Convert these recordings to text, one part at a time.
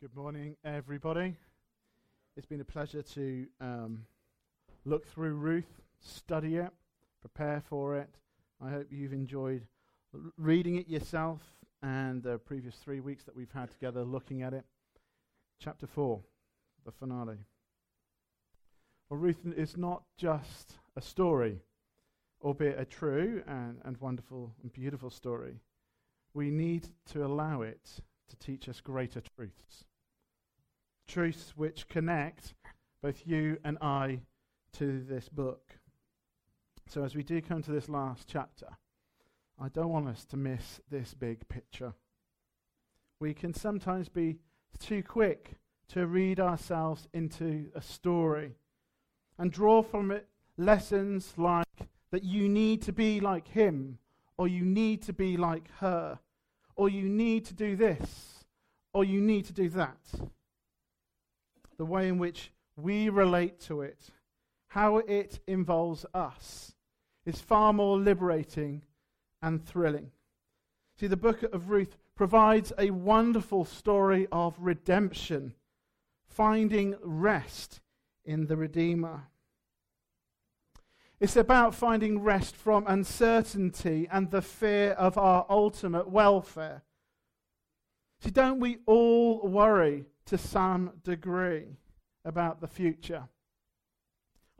Good morning, everybody. It's been a pleasure to um, look through Ruth, study it, prepare for it. I hope you've enjoyed r- reading it yourself and the previous three weeks that we've had together looking at it. Chapter 4, the finale. Well, Ruth is not just a story, albeit a true and, and wonderful and beautiful story. We need to allow it to teach us greater truths. Truths which connect both you and I to this book. So, as we do come to this last chapter, I don't want us to miss this big picture. We can sometimes be too quick to read ourselves into a story and draw from it lessons like that you need to be like him, or you need to be like her, or you need to do this, or you need to do that. The way in which we relate to it, how it involves us, is far more liberating and thrilling. See, the book of Ruth provides a wonderful story of redemption, finding rest in the Redeemer. It's about finding rest from uncertainty and the fear of our ultimate welfare. See, don't we all worry to some degree about the future?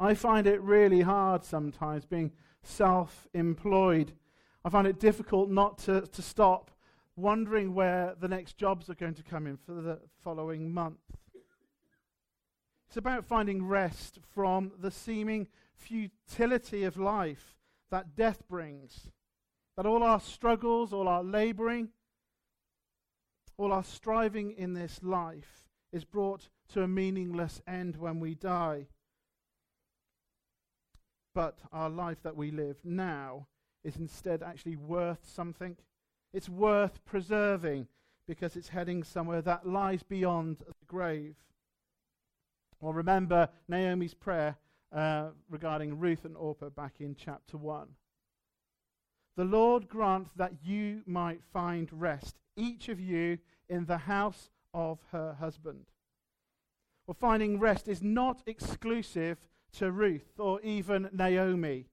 I find it really hard sometimes being self employed. I find it difficult not to, to stop wondering where the next jobs are going to come in for the following month. It's about finding rest from the seeming futility of life that death brings. That all our struggles, all our laboring, all our striving in this life is brought to a meaningless end when we die. But our life that we live now is instead actually worth something. It's worth preserving because it's heading somewhere that lies beyond the grave. Well, remember Naomi's prayer uh, regarding Ruth and Orpah back in chapter 1. The Lord grant that you might find rest, each of you in the house of her husband. Well, finding rest is not exclusive to Ruth or even Naomi.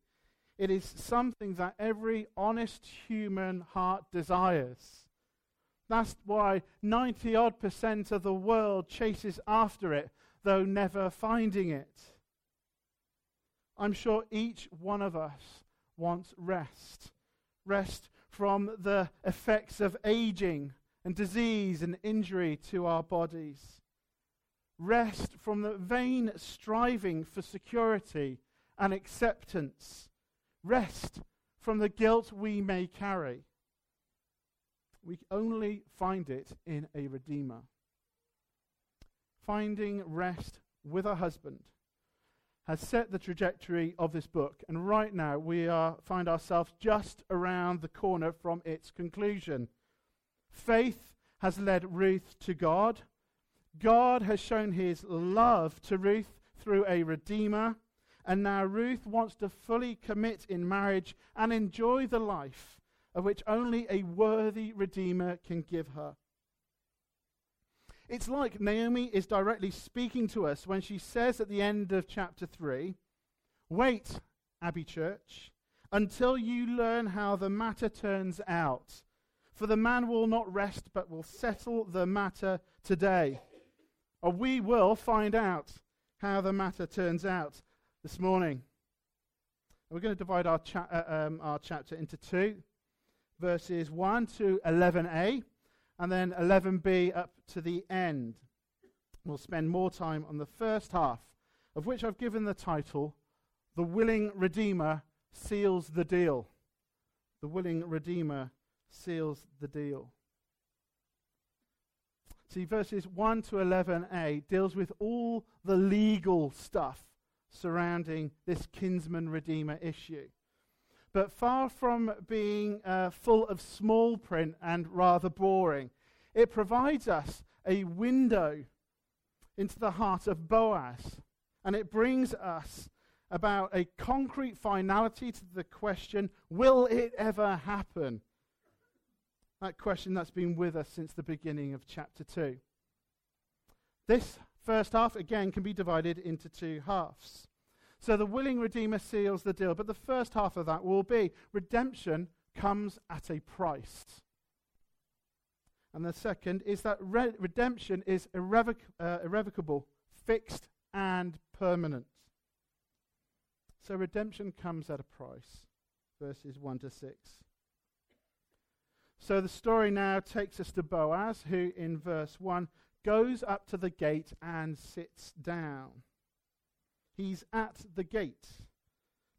It is something that every honest human heart desires. That's why 90 odd percent of the world chases after it, though never finding it. I'm sure each one of us wants rest. Rest from the effects of aging and disease and injury to our bodies. Rest from the vain striving for security and acceptance. Rest from the guilt we may carry. We only find it in a Redeemer. Finding rest with a husband has set the trajectory of this book, and right now we are, find ourselves just around the corner from its conclusion. Faith has led Ruth to God. God has shown his love to Ruth through a redeemer, and now Ruth wants to fully commit in marriage and enjoy the life of which only a worthy redeemer can give her. It's like Naomi is directly speaking to us when she says at the end of chapter 3 Wait, Abbey Church, until you learn how the matter turns out. For the man will not rest, but will settle the matter today. Or we will find out how the matter turns out this morning. We're going to divide our, cha- uh, um, our chapter into two verses 1 to 11a and then 11b up to the end. We'll spend more time on the first half, of which I've given the title The Willing Redeemer Seals the Deal. The Willing Redeemer Seals the Deal. See, verses 1 to 11a deals with all the legal stuff surrounding this kinsman redeemer issue. But far from being uh, full of small print and rather boring, it provides us a window into the heart of Boaz. And it brings us about a concrete finality to the question will it ever happen? That question that's been with us since the beginning of chapter 2. This first half, again, can be divided into two halves. So the willing Redeemer seals the deal, but the first half of that will be redemption comes at a price. And the second is that re- redemption is irrevoc- uh, irrevocable, fixed, and permanent. So redemption comes at a price. Verses 1 to 6. So the story now takes us to Boaz, who in verse 1 goes up to the gate and sits down. He's at the gate,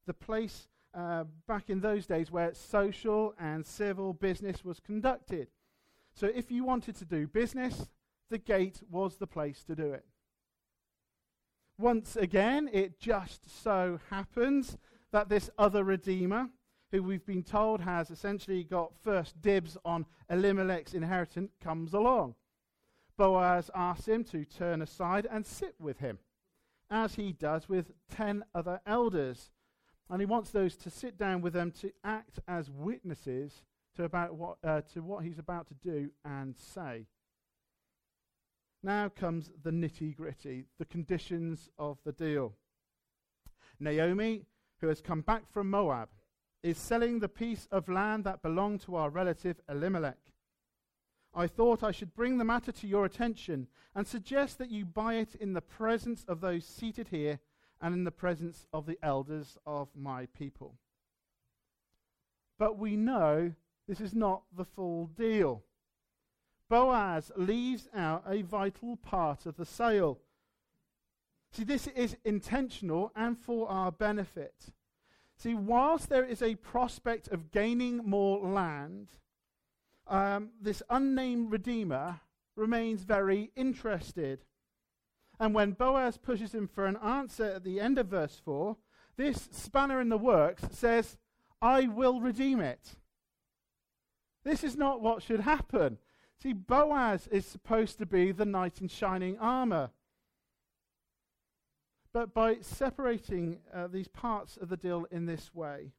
the place uh, back in those days where social and civil business was conducted. So if you wanted to do business, the gate was the place to do it. Once again, it just so happens that this other Redeemer, who we've been told has essentially got first dibs on Elimelech's inheritance, comes along. Boaz asks him to turn aside and sit with him, as he does with ten other elders. And he wants those to sit down with them to act as witnesses to, about what, uh, to what he's about to do and say. Now comes the nitty gritty, the conditions of the deal. Naomi, who has come back from Moab, is selling the piece of land that belonged to our relative Elimelech. I thought I should bring the matter to your attention and suggest that you buy it in the presence of those seated here and in the presence of the elders of my people. But we know this is not the full deal. Boaz leaves out a vital part of the sale. See, this is intentional and for our benefit. See, whilst there is a prospect of gaining more land, um, this unnamed Redeemer remains very interested. And when Boaz pushes him for an answer at the end of verse 4, this spanner in the works says, I will redeem it. This is not what should happen. See, Boaz is supposed to be the knight in shining armor. But by separating uh, these parts of the deal in this way,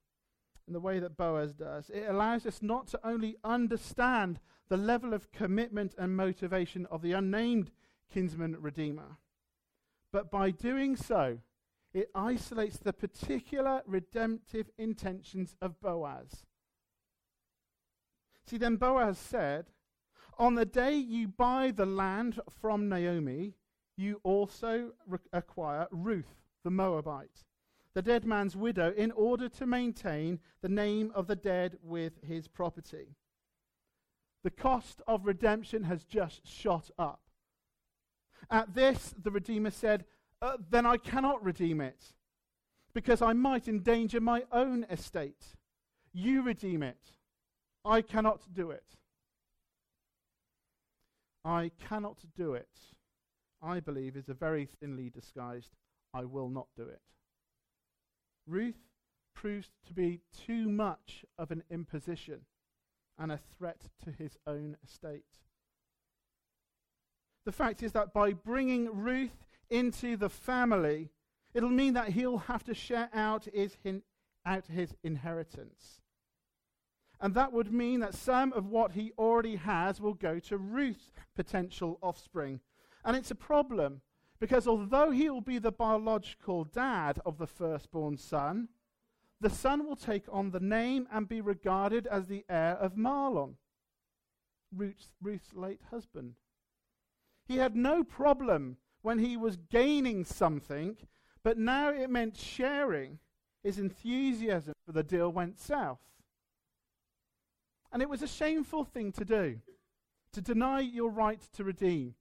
in the way that Boaz does, it allows us not to only understand the level of commitment and motivation of the unnamed kinsman redeemer, but by doing so, it isolates the particular redemptive intentions of Boaz. See, then Boaz said, On the day you buy the land from Naomi, you also re- acquire Ruth, the Moabite, the dead man's widow, in order to maintain the name of the dead with his property. The cost of redemption has just shot up. At this, the Redeemer said, uh, Then I cannot redeem it, because I might endanger my own estate. You redeem it. I cannot do it. I cannot do it, I believe, is a very thinly disguised, I will not do it. Ruth proves to be too much of an imposition and a threat to his own estate. The fact is that by bringing Ruth into the family, it'll mean that he'll have to share out his, hin- out his inheritance. And that would mean that some of what he already has will go to Ruth's potential offspring. And it's a problem because although he will be the biological dad of the firstborn son, the son will take on the name and be regarded as the heir of Mahlon, Ruth's, Ruth's late husband. He had no problem when he was gaining something, but now it meant sharing. His enthusiasm for the deal went south. And it was a shameful thing to do, to deny your right to redeem.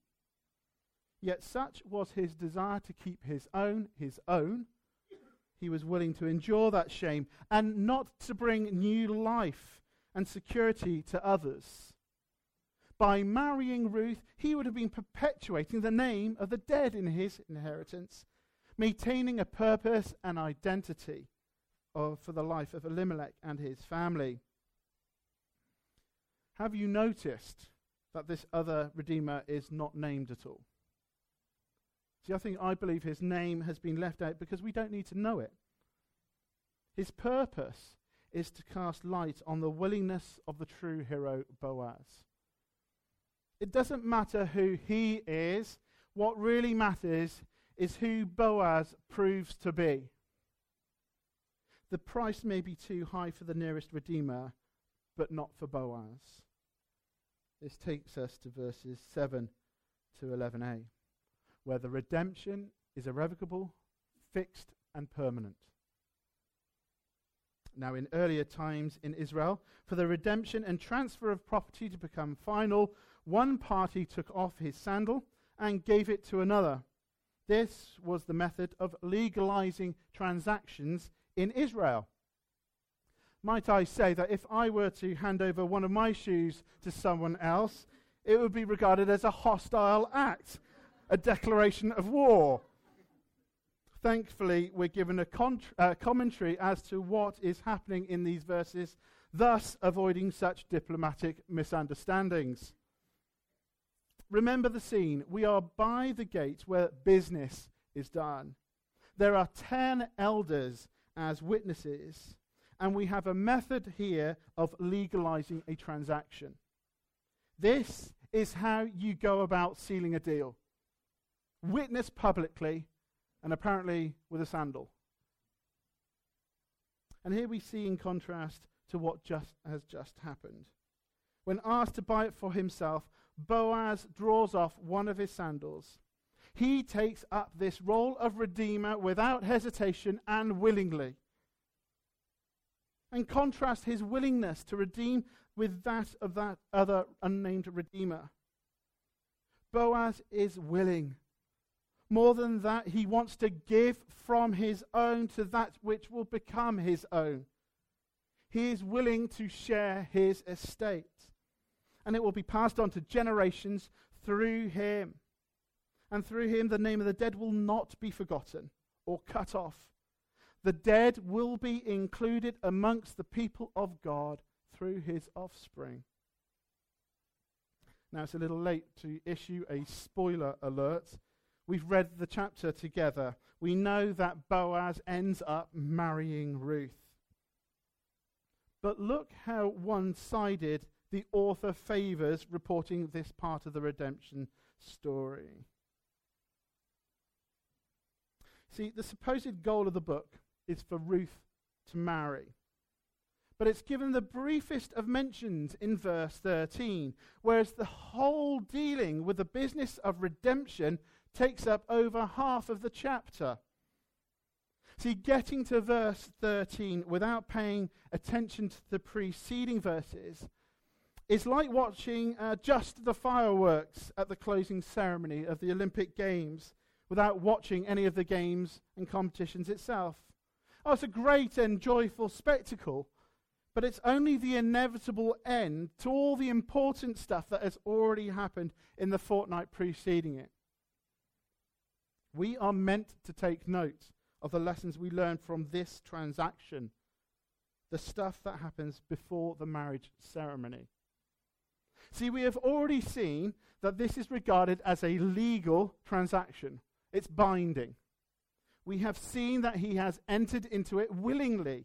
Yet such was his desire to keep his own his own. He was willing to endure that shame and not to bring new life and security to others. By marrying Ruth, he would have been perpetuating the name of the dead in his inheritance, maintaining a purpose and identity of, for the life of Elimelech and his family. Have you noticed that this other Redeemer is not named at all? See, I think I believe his name has been left out because we don't need to know it. His purpose is to cast light on the willingness of the true hero Boaz. It doesn't matter who he is, What really matters is who Boaz proves to be. The price may be too high for the nearest Redeemer, but not for Boaz. This takes us to verses 7 to 11a, where the redemption is irrevocable, fixed, and permanent. Now, in earlier times in Israel, for the redemption and transfer of property to become final, one party took off his sandal and gave it to another. This was the method of legalizing transactions in Israel. Might I say that if I were to hand over one of my shoes to someone else, it would be regarded as a hostile act, a declaration of war. Thankfully, we're given a uh, commentary as to what is happening in these verses, thus avoiding such diplomatic misunderstandings. Remember the scene. We are by the gate where business is done. There are ten elders as witnesses, and we have a method here of legalizing a transaction. This is how you go about sealing a deal witness publicly, and apparently with a sandal. And here we see in contrast to what just has just happened. When asked to buy it for himself, Boaz draws off one of his sandals. He takes up this role of redeemer without hesitation and willingly and contrast his willingness to redeem with that of that other unnamed redeemer. Boaz is willing. More than that, he wants to give from his own to that which will become his own. He is willing to share his estate, and it will be passed on to generations through him. And through him, the name of the dead will not be forgotten or cut off the dead will be included amongst the people of God through his offspring. Now, it's a little late to issue a spoiler alert. We've read the chapter together. We know that Boaz ends up marrying Ruth. But look how one sided the author favors reporting this part of the redemption story. See, the supposed goal of the book is for Ruth to marry. But it's given the briefest of mentions in verse 13, whereas the whole dealing with the business of redemption takes up over half of the chapter. See, getting to verse 13 without paying attention to the preceding verses is like watching uh, just the fireworks at the closing ceremony of the Olympic Games without watching any of the games and competitions itself. Oh, it's a great and joyful spectacle, but it's only the inevitable end to all the important stuff that has already happened in the fortnight preceding it. We are meant to take note of the lessons we learn from this transaction, the stuff that happens before the marriage ceremony. See, we have already seen that this is regarded as a legal transaction, it's binding we have seen that he has entered into it willingly.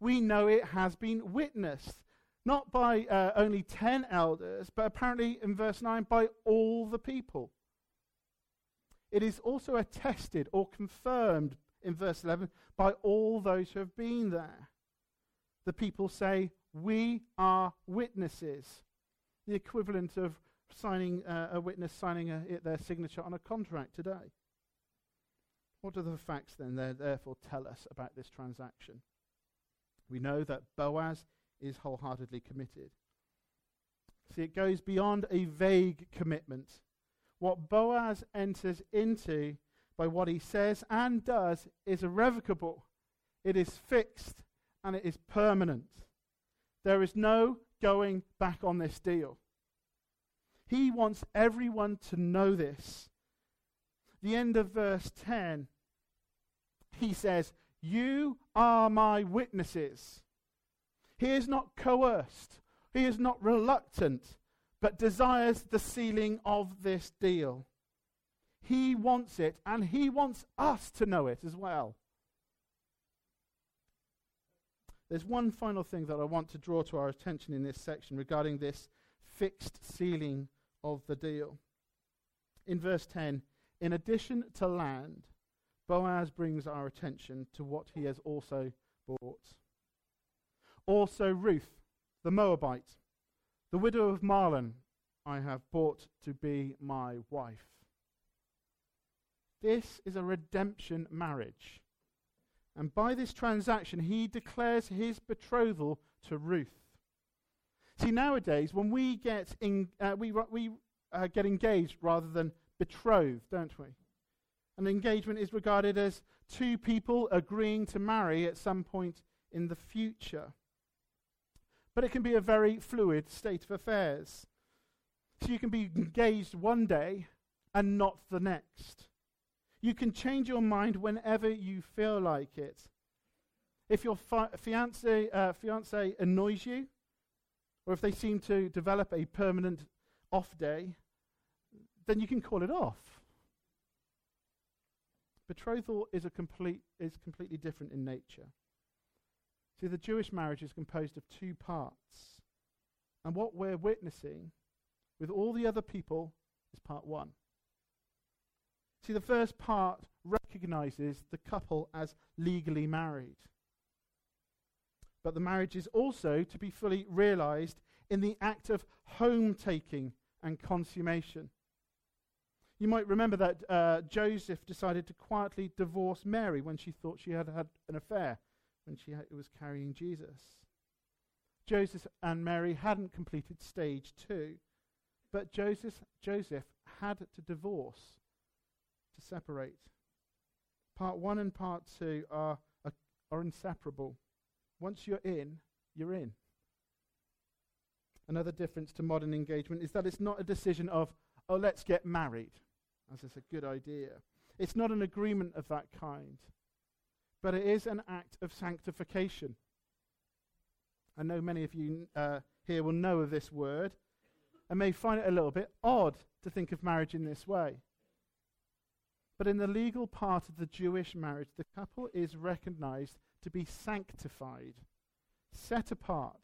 We know it has been witnessed, not by uh, only 10 elders, but apparently in verse 9, by all the people. It is also attested or confirmed in verse 11 by all those who have been there. The people say, We are witnesses. The equivalent of signing uh, a witness signing a, their signature on a contract today. What do the facts then there therefore tell us about this transaction? We know that Boaz is wholeheartedly committed. See, it goes beyond a vague commitment. What Boaz enters into by what he says and does is irrevocable, it is fixed, and it is permanent. There is no going back on this deal. He wants everyone to know this the end of verse 10, he says, You are my witnesses. He is not coerced, he is not reluctant, but desires the sealing of this deal. He wants it, and he wants us to know it as well. There's one final thing that I want to draw to our attention in this section regarding this fixed sealing of the deal. in verse 10, in addition to land, Boaz brings our attention to what he has also bought. Also, Ruth, the Moabite, the widow of Mahlon, I have bought to be my wife. This is a redemption marriage. And by this transaction, he declares his betrothal to Ruth. See, nowadays, when we get, in, uh, we, we uh, get engaged rather than betrothed, don't we? An engagement is regarded as two people agreeing to marry at some point in the future. But it can be a very fluid state of affairs. So you can be engaged one day and not the next. You can change your mind whenever you feel like it. If your fi- fiance, uh, fiance annoys you, or if they seem to develop a permanent off day, then you can call it off. Betrothal is, a complete, is completely different in nature. See, the Jewish marriage is composed of two parts. And what we're witnessing with all the other people is part one. See, the first part recognizes the couple as legally married. But the marriage is also to be fully realized in the act of home taking and consummation. You might remember that uh, Joseph decided to quietly divorce Mary when she thought she had had an affair, when she ha- was carrying Jesus. Joseph and Mary hadn't completed stage two, but Joseph, Joseph had to divorce to separate. Part one and part two are, are, are inseparable. Once you're in, you're in. Another difference to modern engagement is that it's not a decision of, oh, let's get married, as it's a good idea. It's not an agreement of that kind, but it is an act of sanctification. I know many of you uh, here will know of this word and may find it a little bit odd to think of marriage in this way. But in the legal part of the Jewish marriage, the couple is recognized to be sanctified, set apart.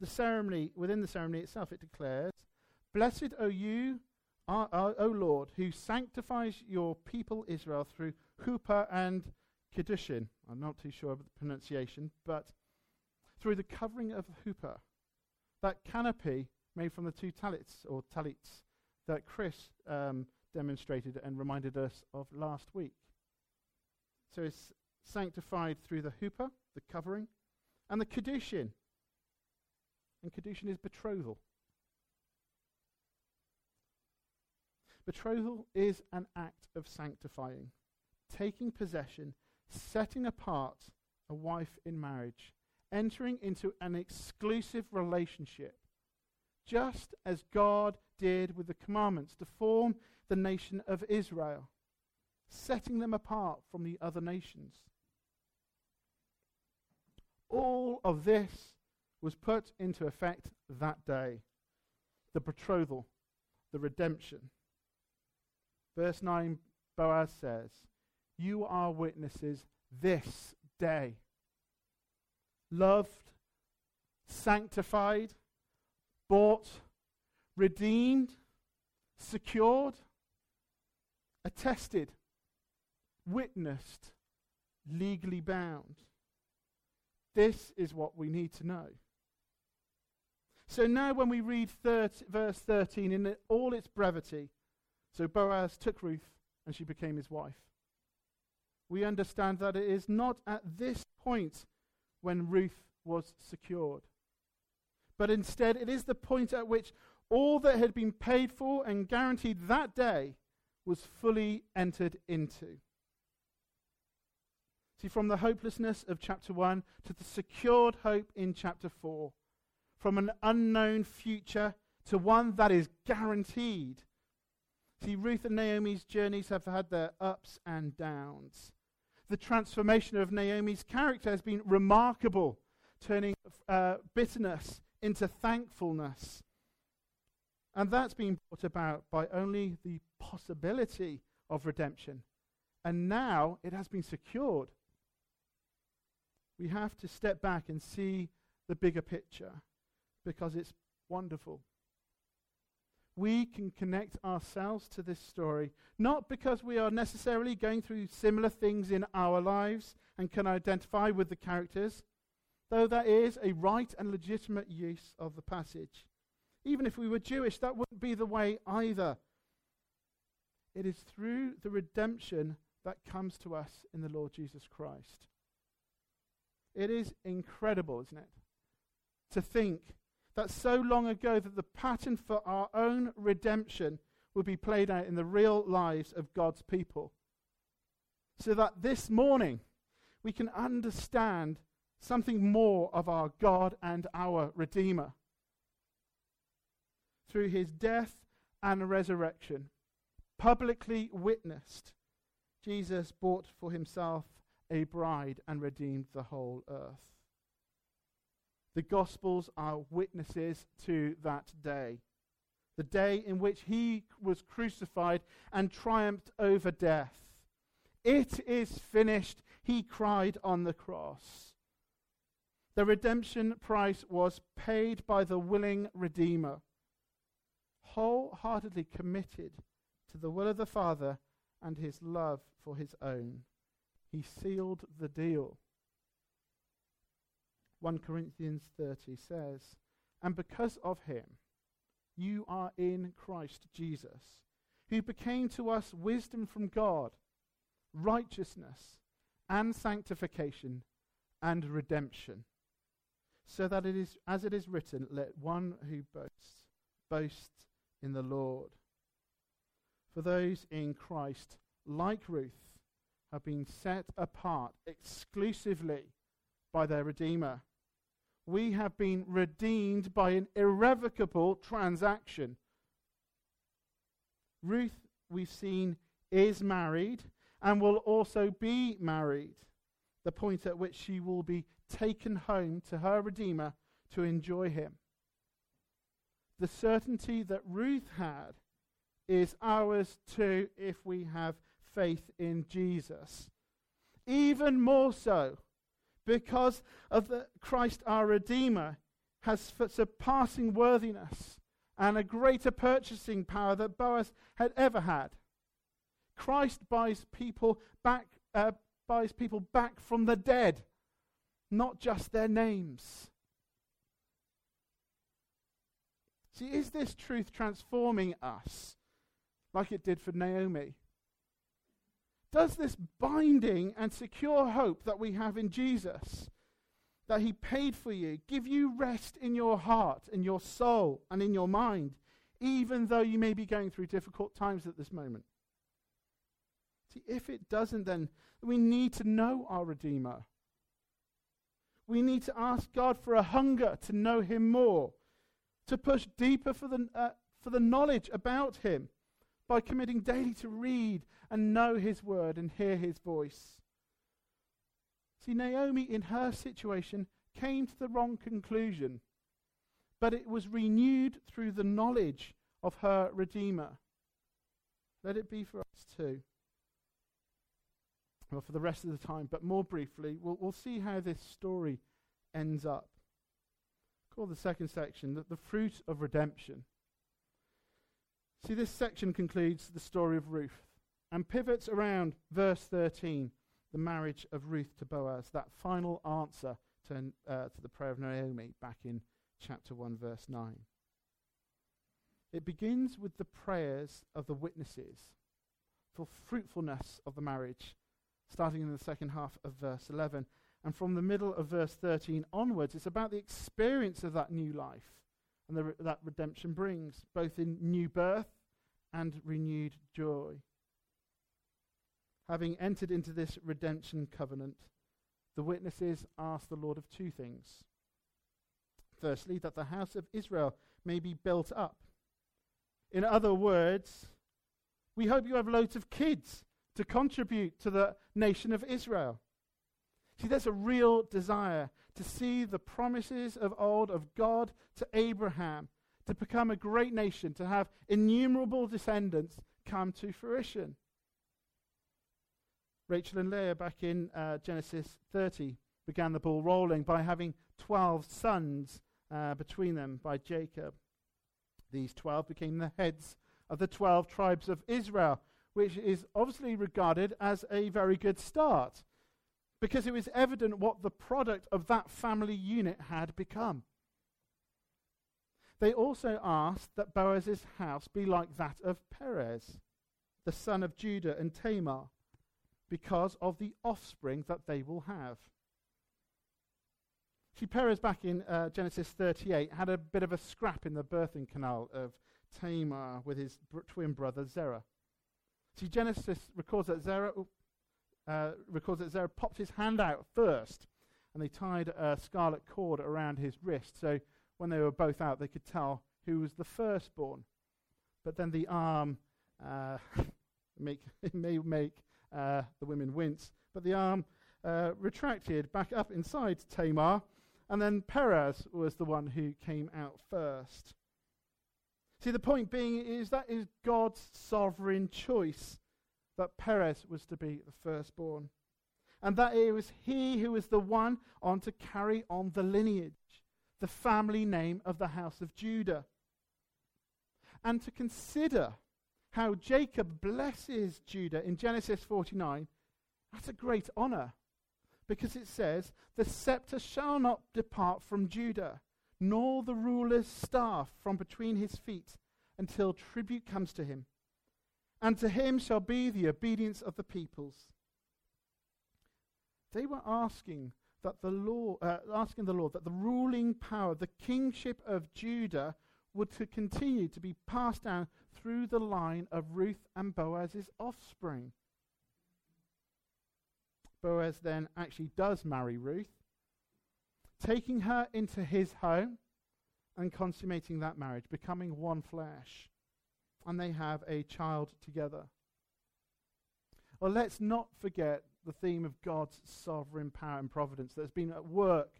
The ceremony, within the ceremony itself, it declares, Blessed are you, O Lord, who sanctifies your people Israel through chuppah and kiddushin. I'm not too sure of the pronunciation, but through the covering of the chuppah, that canopy made from the two talits or talits that Chris um, demonstrated and reminded us of last week. So it's sanctified through the chuppah, the covering, and the Kiddushin. And Kiddushin is betrothal. Betrothal is an act of sanctifying, taking possession, setting apart a wife in marriage, entering into an exclusive relationship, just as God did with the commandments to form the nation of Israel, setting them apart from the other nations. All of this was put into effect that day the betrothal, the redemption. Verse 9, Boaz says, You are witnesses this day. Loved, sanctified, bought, redeemed, secured, attested, witnessed, legally bound. This is what we need to know. So now, when we read 30, verse 13 in all its brevity, so Boaz took Ruth and she became his wife. We understand that it is not at this point when Ruth was secured, but instead it is the point at which all that had been paid for and guaranteed that day was fully entered into. See, from the hopelessness of chapter 1 to the secured hope in chapter 4, from an unknown future to one that is guaranteed. See, Ruth and Naomi's journeys have had their ups and downs. The transformation of Naomi's character has been remarkable, turning uh, bitterness into thankfulness. And that's been brought about by only the possibility of redemption. And now it has been secured we have to step back and see the bigger picture because it's wonderful. We can connect ourselves to this story, not because we are necessarily going through similar things in our lives and can identify with the characters, though that is a right and legitimate use of the passage. Even if we were Jewish, that wouldn't be the way either. It is through the redemption that comes to us in the Lord Jesus Christ. It is incredible, isn't it? To think that so long ago that the pattern for our own redemption would be played out in the real lives of God's people. So that this morning we can understand something more of our God and our Redeemer. Through his death and resurrection, publicly witnessed, Jesus bought for himself a bride and redeemed the whole earth. The Gospels are witnesses to that day, the day in which he was crucified and triumphed over death. It is finished, he cried on the cross. The redemption price was paid by the willing Redeemer, wholeheartedly committed to the will of the Father and his love for his own. He sealed the deal. 1 Corinthians 30 says, And because of him, you are in Christ Jesus, who became to us wisdom from God, righteousness, and sanctification, and redemption. So that it is, as it is written, let one who boasts boast in the Lord. For those in Christ, like Ruth, have been set apart exclusively by their Redeemer we have been redeemed by an irrevocable transaction. Ruth, we've seen, is married and will also be married, the point at which she will be taken home to her Redeemer to enjoy him. The certainty that Ruth had is ours too if we have faith in Jesus. Even more so because of the Christ our Redeemer has surpassing worthiness and a greater purchasing power that Boaz had ever had. Christ buys people back, uh, buys people back from the dead, not just their names. See, is this truth transforming us like it did for Naomi? Does this binding and secure hope that we have in Jesus, that He paid for you, give you rest in your heart, in your soul, and in your mind, even though you may be going through difficult times at this moment? See, if it doesn't, then we need to know our Redeemer. We need to ask God for a hunger to know Him more, to push deeper for the, uh, for the knowledge about Him by committing daily to read and know his word and hear his voice. See, Naomi, in her situation, came to the wrong conclusion, but it was renewed through the knowledge of her Redeemer. Let it be for us too. Well, for the rest of the time, but more briefly, we'll, we'll see how this story ends up. Call the second section the, the fruit of redemption. See, this section concludes the story of Ruth and pivots around verse 13, the marriage of Ruth to Boaz, that final answer to, uh, to the prayer of Naomi back in chapter 1, verse 9. It begins with the prayers of the witnesses for fruitfulness of the marriage, starting in the second half of verse 11. And from the middle of verse 13 onwards, it's about the experience of that new life and re- that redemption brings, both in new birth and renewed joy. Having entered into this redemption covenant, the witnesses ask the Lord of two things. Firstly, that the house of Israel may be built up. In other words, we hope you have loads of kids to contribute to the nation of Israel. See, there's a real desire to see the promises of old of God to Abraham to become a great nation, to have innumerable descendants come to fruition. Rachel and Leah, back in uh, Genesis 30, began the ball rolling by having 12 sons uh, between them by Jacob. These 12 became the heads of the 12 tribes of Israel, which is obviously regarded as a very good start because it was evident what the product of that family unit had become. They also asked that Boaz's house be like that of Perez, the son of Judah and Tamar, because of the offspring that they will have. See, Perez back in uh, Genesis 38 had a bit of a scrap in the birthing canal of Tamar with his br- twin brother Zerah. See, Genesis records that Zerah, uh, records that Zerah popped his hand out first, and they tied a scarlet cord around his wrist. So when they were both out, they could tell who was the firstborn. But then the arm uh, make, may make uh, the women wince, but the arm uh, retracted back up inside Tamar, and then Perez was the one who came out first. See, the point being is that is God's sovereign choice that Perez was to be the firstborn. And that it was he who was the one on to carry on the lineage, the family name of the house of Judah. And to consider how Jacob blesses Judah in Genesis 49, that's a great honor because it says, The scepter shall not depart from Judah, nor the ruler's staff from between his feet, until tribute comes to him. And to him shall be the obedience of the peoples. They were asking that the law, uh, asking the Lord that the ruling power, the kingship of Judah, would to continue to be passed down through the line of Ruth and Boaz's offspring. Boaz then actually does marry Ruth, taking her into his home and consummating that marriage, becoming one flesh. And they have a child together. Well, let's not forget the theme of God's sovereign power and providence that has been at work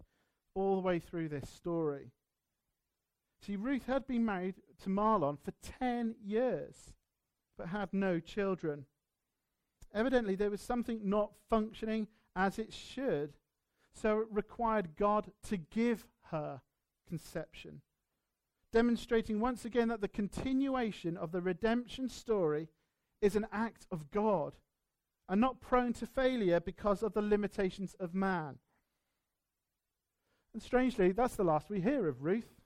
all the way through this story. See, Ruth had been married to Mahlon for 10 years, but had no children. Evidently, there was something not functioning as it should. So it required God to give her conception, demonstrating once again that the continuation of the redemption story is an act of God and not prone to failure because of the limitations of man. And strangely, that's the last we hear of Ruth.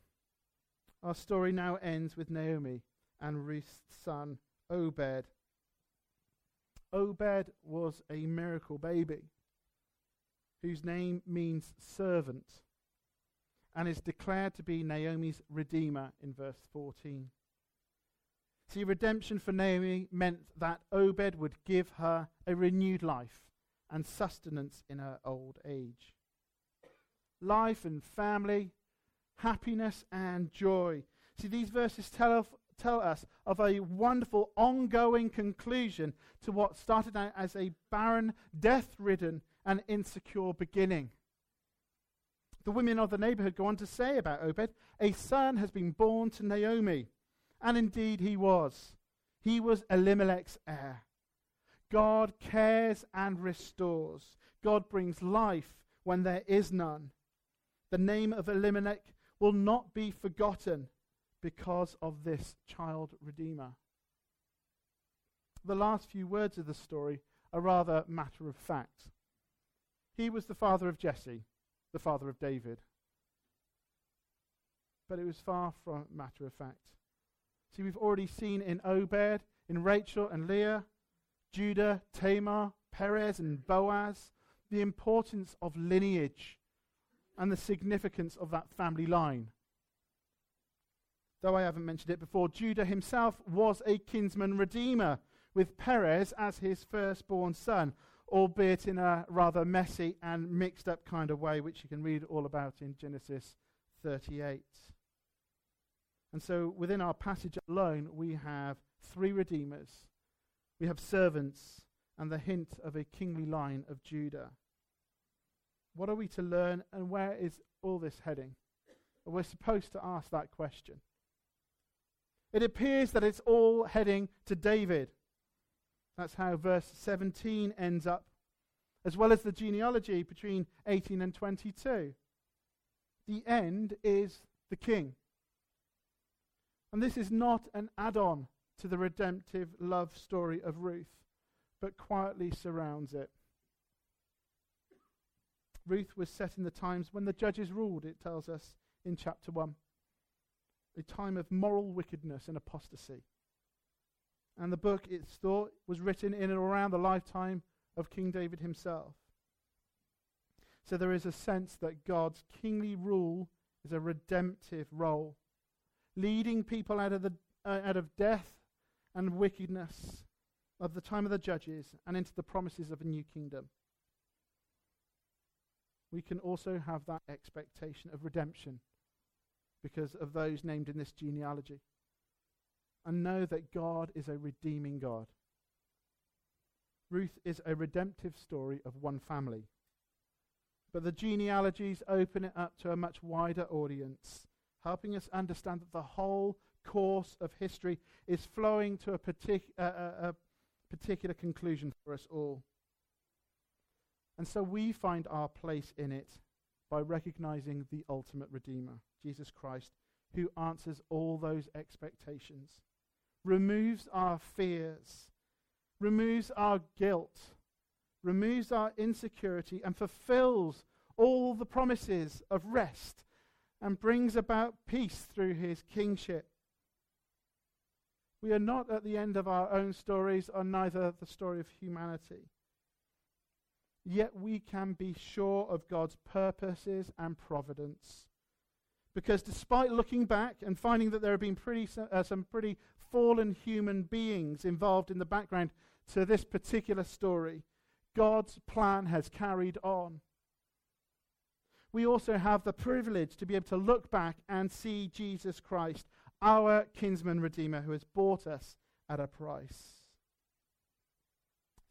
Our story now ends with Naomi and Ruth's son, Obed, Obed was a miracle baby whose name means servant and is declared to be Naomi's redeemer in verse 14. See, redemption for Naomi meant that Obed would give her a renewed life and sustenance in her old age. Life and family, happiness and joy. See, these verses tell, tell us of a wonderful ongoing conclusion to what started out as a barren, death ridden, and insecure beginning. The women of the neighborhood go on to say about Obed a son has been born to Naomi. And indeed he was. He was Elimelech's heir. God cares and restores. God brings life when there is none. The name of Elimelech will not be forgotten because of this child redeemer. The last few words of the story are rather matter of fact. He was the father of Jesse, the father of David. But it was far from matter of fact. See, we've already seen in Obed, in Rachel and Leah, Judah, Tamar, Perez, and Boaz, the importance of lineage and the significance of that family line though I haven't mentioned it before, Judah himself was a kinsman redeemer, with Perez as his firstborn son, albeit in a rather messy and mixed up kind of way, which you can read all about in Genesis 38. And so within our passage alone, we have three redeemers. We have servants and the hint of a kingly line of Judah. What are we to learn and where is all this heading? We're supposed to ask that question. It appears that it's all heading to David. That's how verse 17 ends up, as well as the genealogy between 18 and 22. The end is the king. And this is not an add on to the redemptive love story of Ruth, but quietly surrounds it. Ruth was set in the times when the judges ruled, it tells us in chapter 1. A time of moral wickedness and apostasy. And the book, it's thought, was written in and around the lifetime of King David himself. So there is a sense that God's kingly rule is a redemptive role, leading people out of, the, uh, out of death and wickedness of the time of the judges and into the promises of a new kingdom. We can also have that expectation of redemption because of those named in this genealogy and know that God is a redeeming God. Ruth is a redemptive story of one family. But the genealogies open it up to a much wider audience, helping us understand that the whole course of history is flowing to a, partic- uh, a particular conclusion for us all. And so we find our place in it by recognizing the ultimate Redeemer, Jesus Christ, who answers all those expectations, removes our fears, removes our guilt, removes our insecurity, and fulfills all the promises of rest and brings about peace through his kingship. We are not at the end of our own stories, or neither the story of humanity. Yet we can be sure of God's purposes and providence. Because despite looking back and finding that there have been pretty, uh, some pretty fallen human beings involved in the background to this particular story, God's plan has carried on. We also have the privilege to be able to look back and see Jesus Christ, our kinsman redeemer, who has bought us at a price.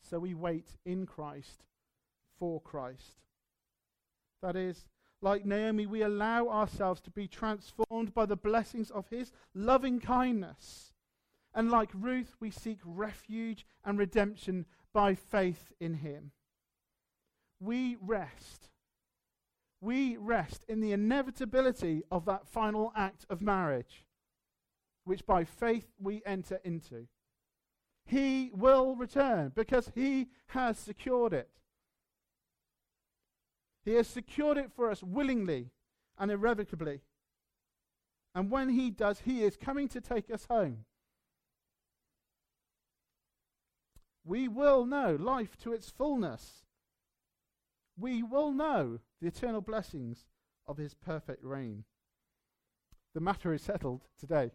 So we wait in Christ for Christ. That is, like Naomi, we allow ourselves to be transformed by the blessings of his loving kindness. And like Ruth, we seek refuge and redemption by faith in him. We rest. We rest in the inevitability of that final act of marriage, which by faith we enter into. He will return because he has secured it. He has secured it for us willingly and irrevocably. And when he does, he is coming to take us home. We will know life to its fullness. We will know the eternal blessings of his perfect reign. The matter is settled today.